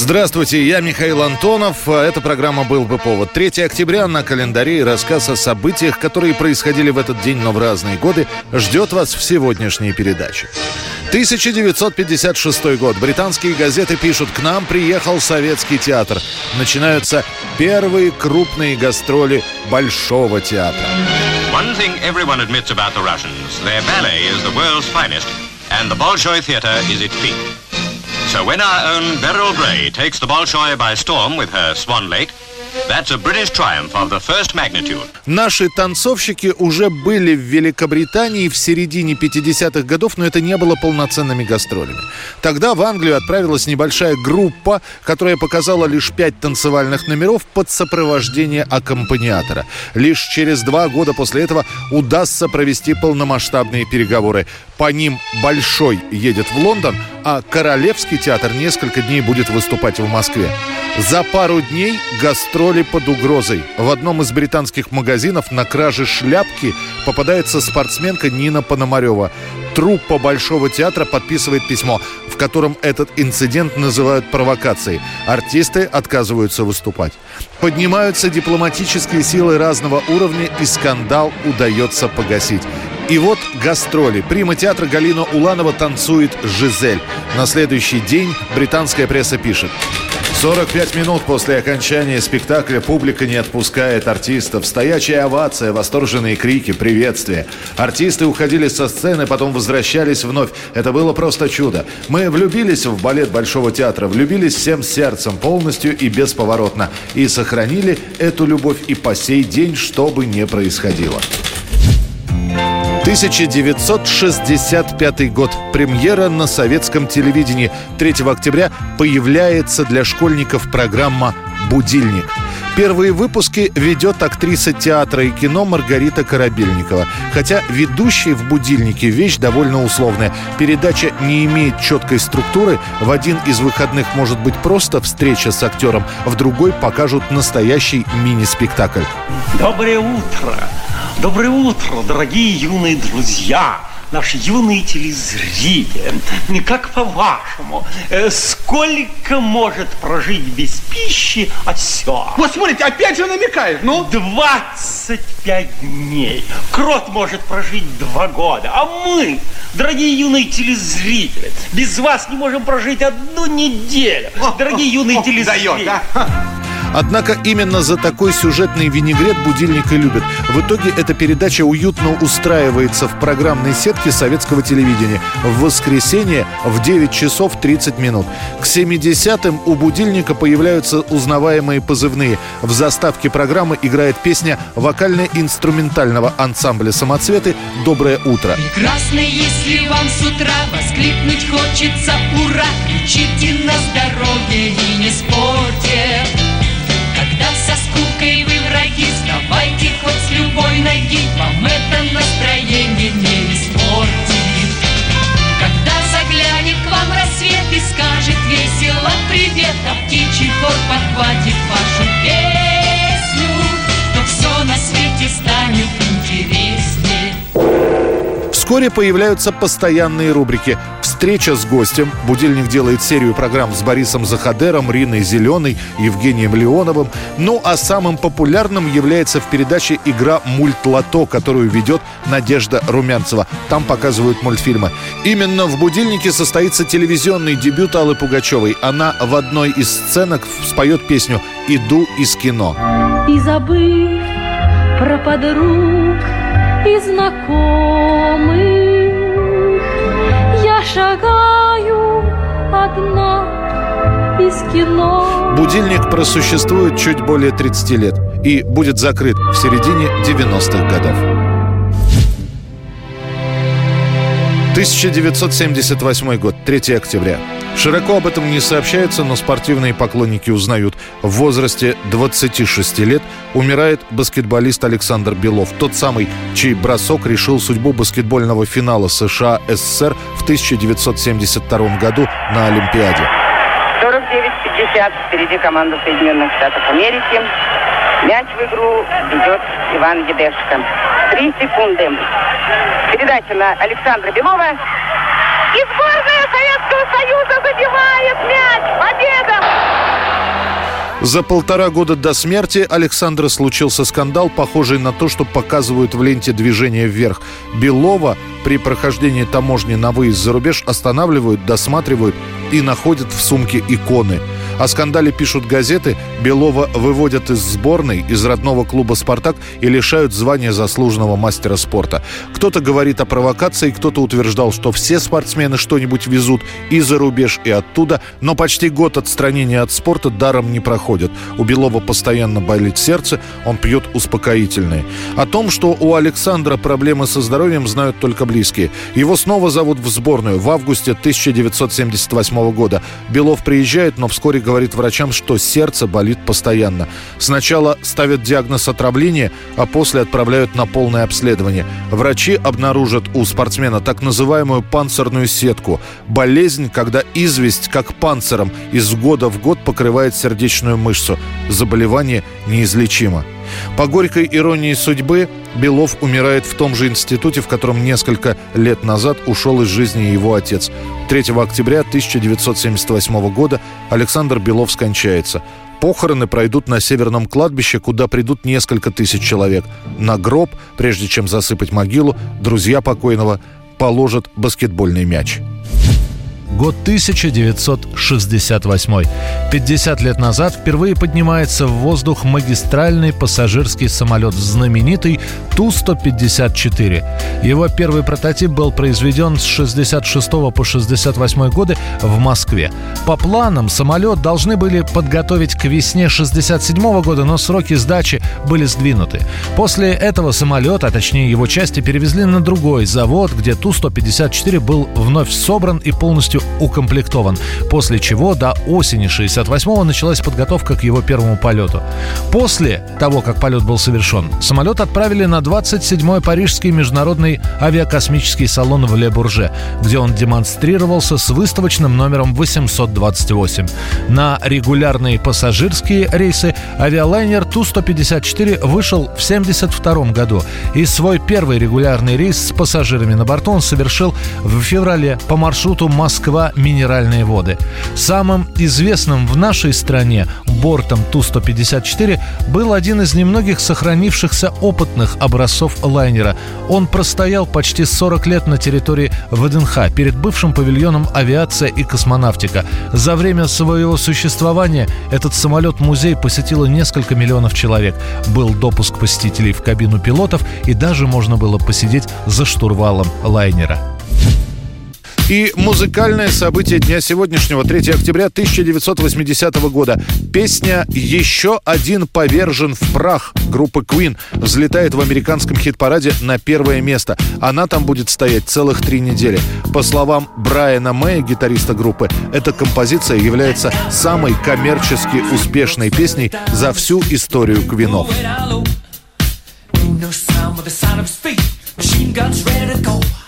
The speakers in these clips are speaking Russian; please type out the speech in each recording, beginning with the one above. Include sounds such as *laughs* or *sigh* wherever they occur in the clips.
Здравствуйте, я Михаил Антонов. а Это программа «Был бы повод». 3 октября на календаре и рассказ о событиях, которые происходили в этот день, но в разные годы, ждет вас в сегодняшней передаче. 1956 год. Британские газеты пишут «К нам приехал советский театр». Начинаются первые крупные гастроли Большого театра. One thing everyone admits about the Russians their ballet is the world's finest, and the Bolshoi Theatre is its peak. So when our own Beryl Grey takes the Bolshoi by storm with her Swan Lake, that's a British triumph of the first magnitude. Наши танцовщики уже были в Великобритании в середине 50-х годов, но это не было полноценными гастролями. Тогда в Англию отправилась небольшая группа, которая показала лишь пять танцевальных номеров под сопровождение аккомпаниатора. Лишь через два года после этого удастся провести полномасштабные переговоры. По ним Большой едет в Лондон, а Королевский театр несколько дней будет выступать в Москве. За пару дней гастроли под угрозой. В одном из британских магазинов на краже шляпки попадается спортсменка Нина Пономарева. Труппа Большого театра подписывает письмо, в котором этот инцидент называют провокацией. Артисты отказываются выступать. Поднимаются дипломатические силы разного уровня, и скандал удается погасить. И вот гастроли. Прима театра Галина Уланова танцует «Жизель». На следующий день британская пресса пишет. 45 минут после окончания спектакля публика не отпускает артистов. Стоячая овация, восторженные крики, приветствия. Артисты уходили со сцены, потом возвращались вновь. Это было просто чудо. Мы влюбились в балет Большого театра, влюбились всем сердцем, полностью и бесповоротно. И сохранили эту любовь и по сей день, что бы ни происходило. 1965 год. Премьера на советском телевидении. 3 октября появляется для школьников программа «Будильник». Первые выпуски ведет актриса театра и кино Маргарита Корабельникова. Хотя ведущий в «Будильнике» вещь довольно условная. Передача не имеет четкой структуры. В один из выходных может быть просто встреча с актером, в другой покажут настоящий мини-спектакль. Доброе утро! Доброе утро, дорогие юные друзья! Наши юные телезрители, как по-вашему, э, сколько может прожить без пищи осел? Вот смотрите, опять же намекает, ну? 25 дней. Крот может прожить два года, а мы, дорогие юные телезрители, без вас не можем прожить одну неделю. *laughs* Дорогие юные телезрители. дает, а? Однако именно за такой сюжетный винегрет будильник и любят. В итоге эта передача уютно устраивается в программной сетке советского телевидения. В воскресенье в 9 часов 30 минут. К 70-м у будильника появляются узнаваемые позывные. В заставке программы играет песня вокально-инструментального ансамбля «Самоцветы» «Доброе утро». Прекрасно, если вам с утра воскликнуть хочется «Ура!» Кричите на здоровье и не спорьте вы враги, вставайте хоть с любой ноги Вам это настроение не испортит. Когда заглянет к вам рассвет и скажет весело привет А птичий хор подхватит вашу песню То все на свете станет интереснее Вскоре появляются постоянные рубрики «Встреча с гостем». Будильник делает серию программ с Борисом Захадером, Риной Зеленой, Евгением Леоновым. Ну а самым популярным является в передаче игра «Мультлото», которую ведет Надежда Румянцева. Там показывают мультфильмы. Именно в «Будильнике» состоится телевизионный дебют Аллы Пугачевой. Она в одной из сценок споет песню «Иду из кино». И забыв про подруг и знакомых, шагаю одна из кино. Будильник просуществует чуть более 30 лет и будет закрыт в середине 90-х годов. 1978 год, 3 октября. Широко об этом не сообщается, но спортивные поклонники узнают. В возрасте 26 лет умирает баскетболист Александр Белов. Тот самый, чей бросок решил судьбу баскетбольного финала США-СССР в 1972 году на Олимпиаде. 49-50 впереди команда Соединенных Штатов Америки. Мяч в игру идет Иван Едешко. Три секунды. Передача на Александра Белова. И Союза забивает мяч. Победа! За полтора года до смерти Александра случился скандал, похожий на то, что показывают в ленте движения вверх». Белова при прохождении таможни на выезд за рубеж останавливают, досматривают и находят в сумке иконы – о скандале пишут газеты, Белова выводят из сборной, из родного клуба «Спартак» и лишают звания заслуженного мастера спорта. Кто-то говорит о провокации, кто-то утверждал, что все спортсмены что-нибудь везут и за рубеж, и оттуда, но почти год отстранения от спорта даром не проходит. У Белова постоянно болит сердце, он пьет успокоительные. О том, что у Александра проблемы со здоровьем, знают только близкие. Его снова зовут в сборную в августе 1978 года. Белов приезжает, но вскоре говорит врачам, что сердце болит постоянно. Сначала ставят диагноз отравления, а после отправляют на полное обследование. Врачи обнаружат у спортсмена так называемую панцирную сетку. Болезнь, когда известь, как панциром, из года в год покрывает сердечную мышцу. Заболевание неизлечимо. По горькой иронии судьбы, Белов умирает в том же институте, в котором несколько лет назад ушел из жизни его отец. 3 октября 1978 года Александр Белов скончается. Похороны пройдут на Северном кладбище, куда придут несколько тысяч человек. На гроб, прежде чем засыпать могилу, друзья покойного положат баскетбольный мяч год 1968. 50 лет назад впервые поднимается в воздух магистральный пассажирский самолет, знаменитый Ту-154. Его первый прототип был произведен с 66 по 68 годы в Москве. По планам самолет должны были подготовить к весне 67 года, но сроки сдачи были сдвинуты. После этого самолет, а точнее его части, перевезли на другой завод, где Ту-154 был вновь собран и полностью укомплектован, после чего до осени 68-го началась подготовка к его первому полету. После того, как полет был совершен, самолет отправили на 27-й Парижский международный авиакосмический салон в Ле-Бурже, где он демонстрировался с выставочным номером 828. На регулярные пассажирские рейсы авиалайнер Ту-154 вышел в 72 году, и свой первый регулярный рейс с пассажирами на борту он совершил в феврале по маршруту Москва минеральные воды. Самым известным в нашей стране бортом Ту-154 был один из немногих сохранившихся опытных образцов лайнера. Он простоял почти 40 лет на территории ВДНХ перед бывшим павильоном авиация и космонавтика. За время своего существования этот самолет-музей посетило несколько миллионов человек. Был допуск посетителей в кабину пилотов и даже можно было посидеть за штурвалом лайнера. И музыкальное событие дня сегодняшнего, 3 октября 1980 года. Песня «Еще один повержен в прах» группы Queen взлетает в американском хит-параде на первое место. Она там будет стоять целых три недели. По словам Брайана Мэя, гитариста группы, эта композиция является самой коммерчески успешной песней за всю историю Квинов. Machine guns ready to go.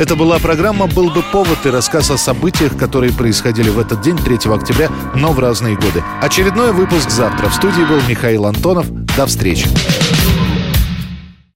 Это была программа «Был бы повод» и рассказ о событиях, которые происходили в этот день, 3 октября, но в разные годы. Очередной выпуск завтра. В студии был Михаил Антонов. До встречи.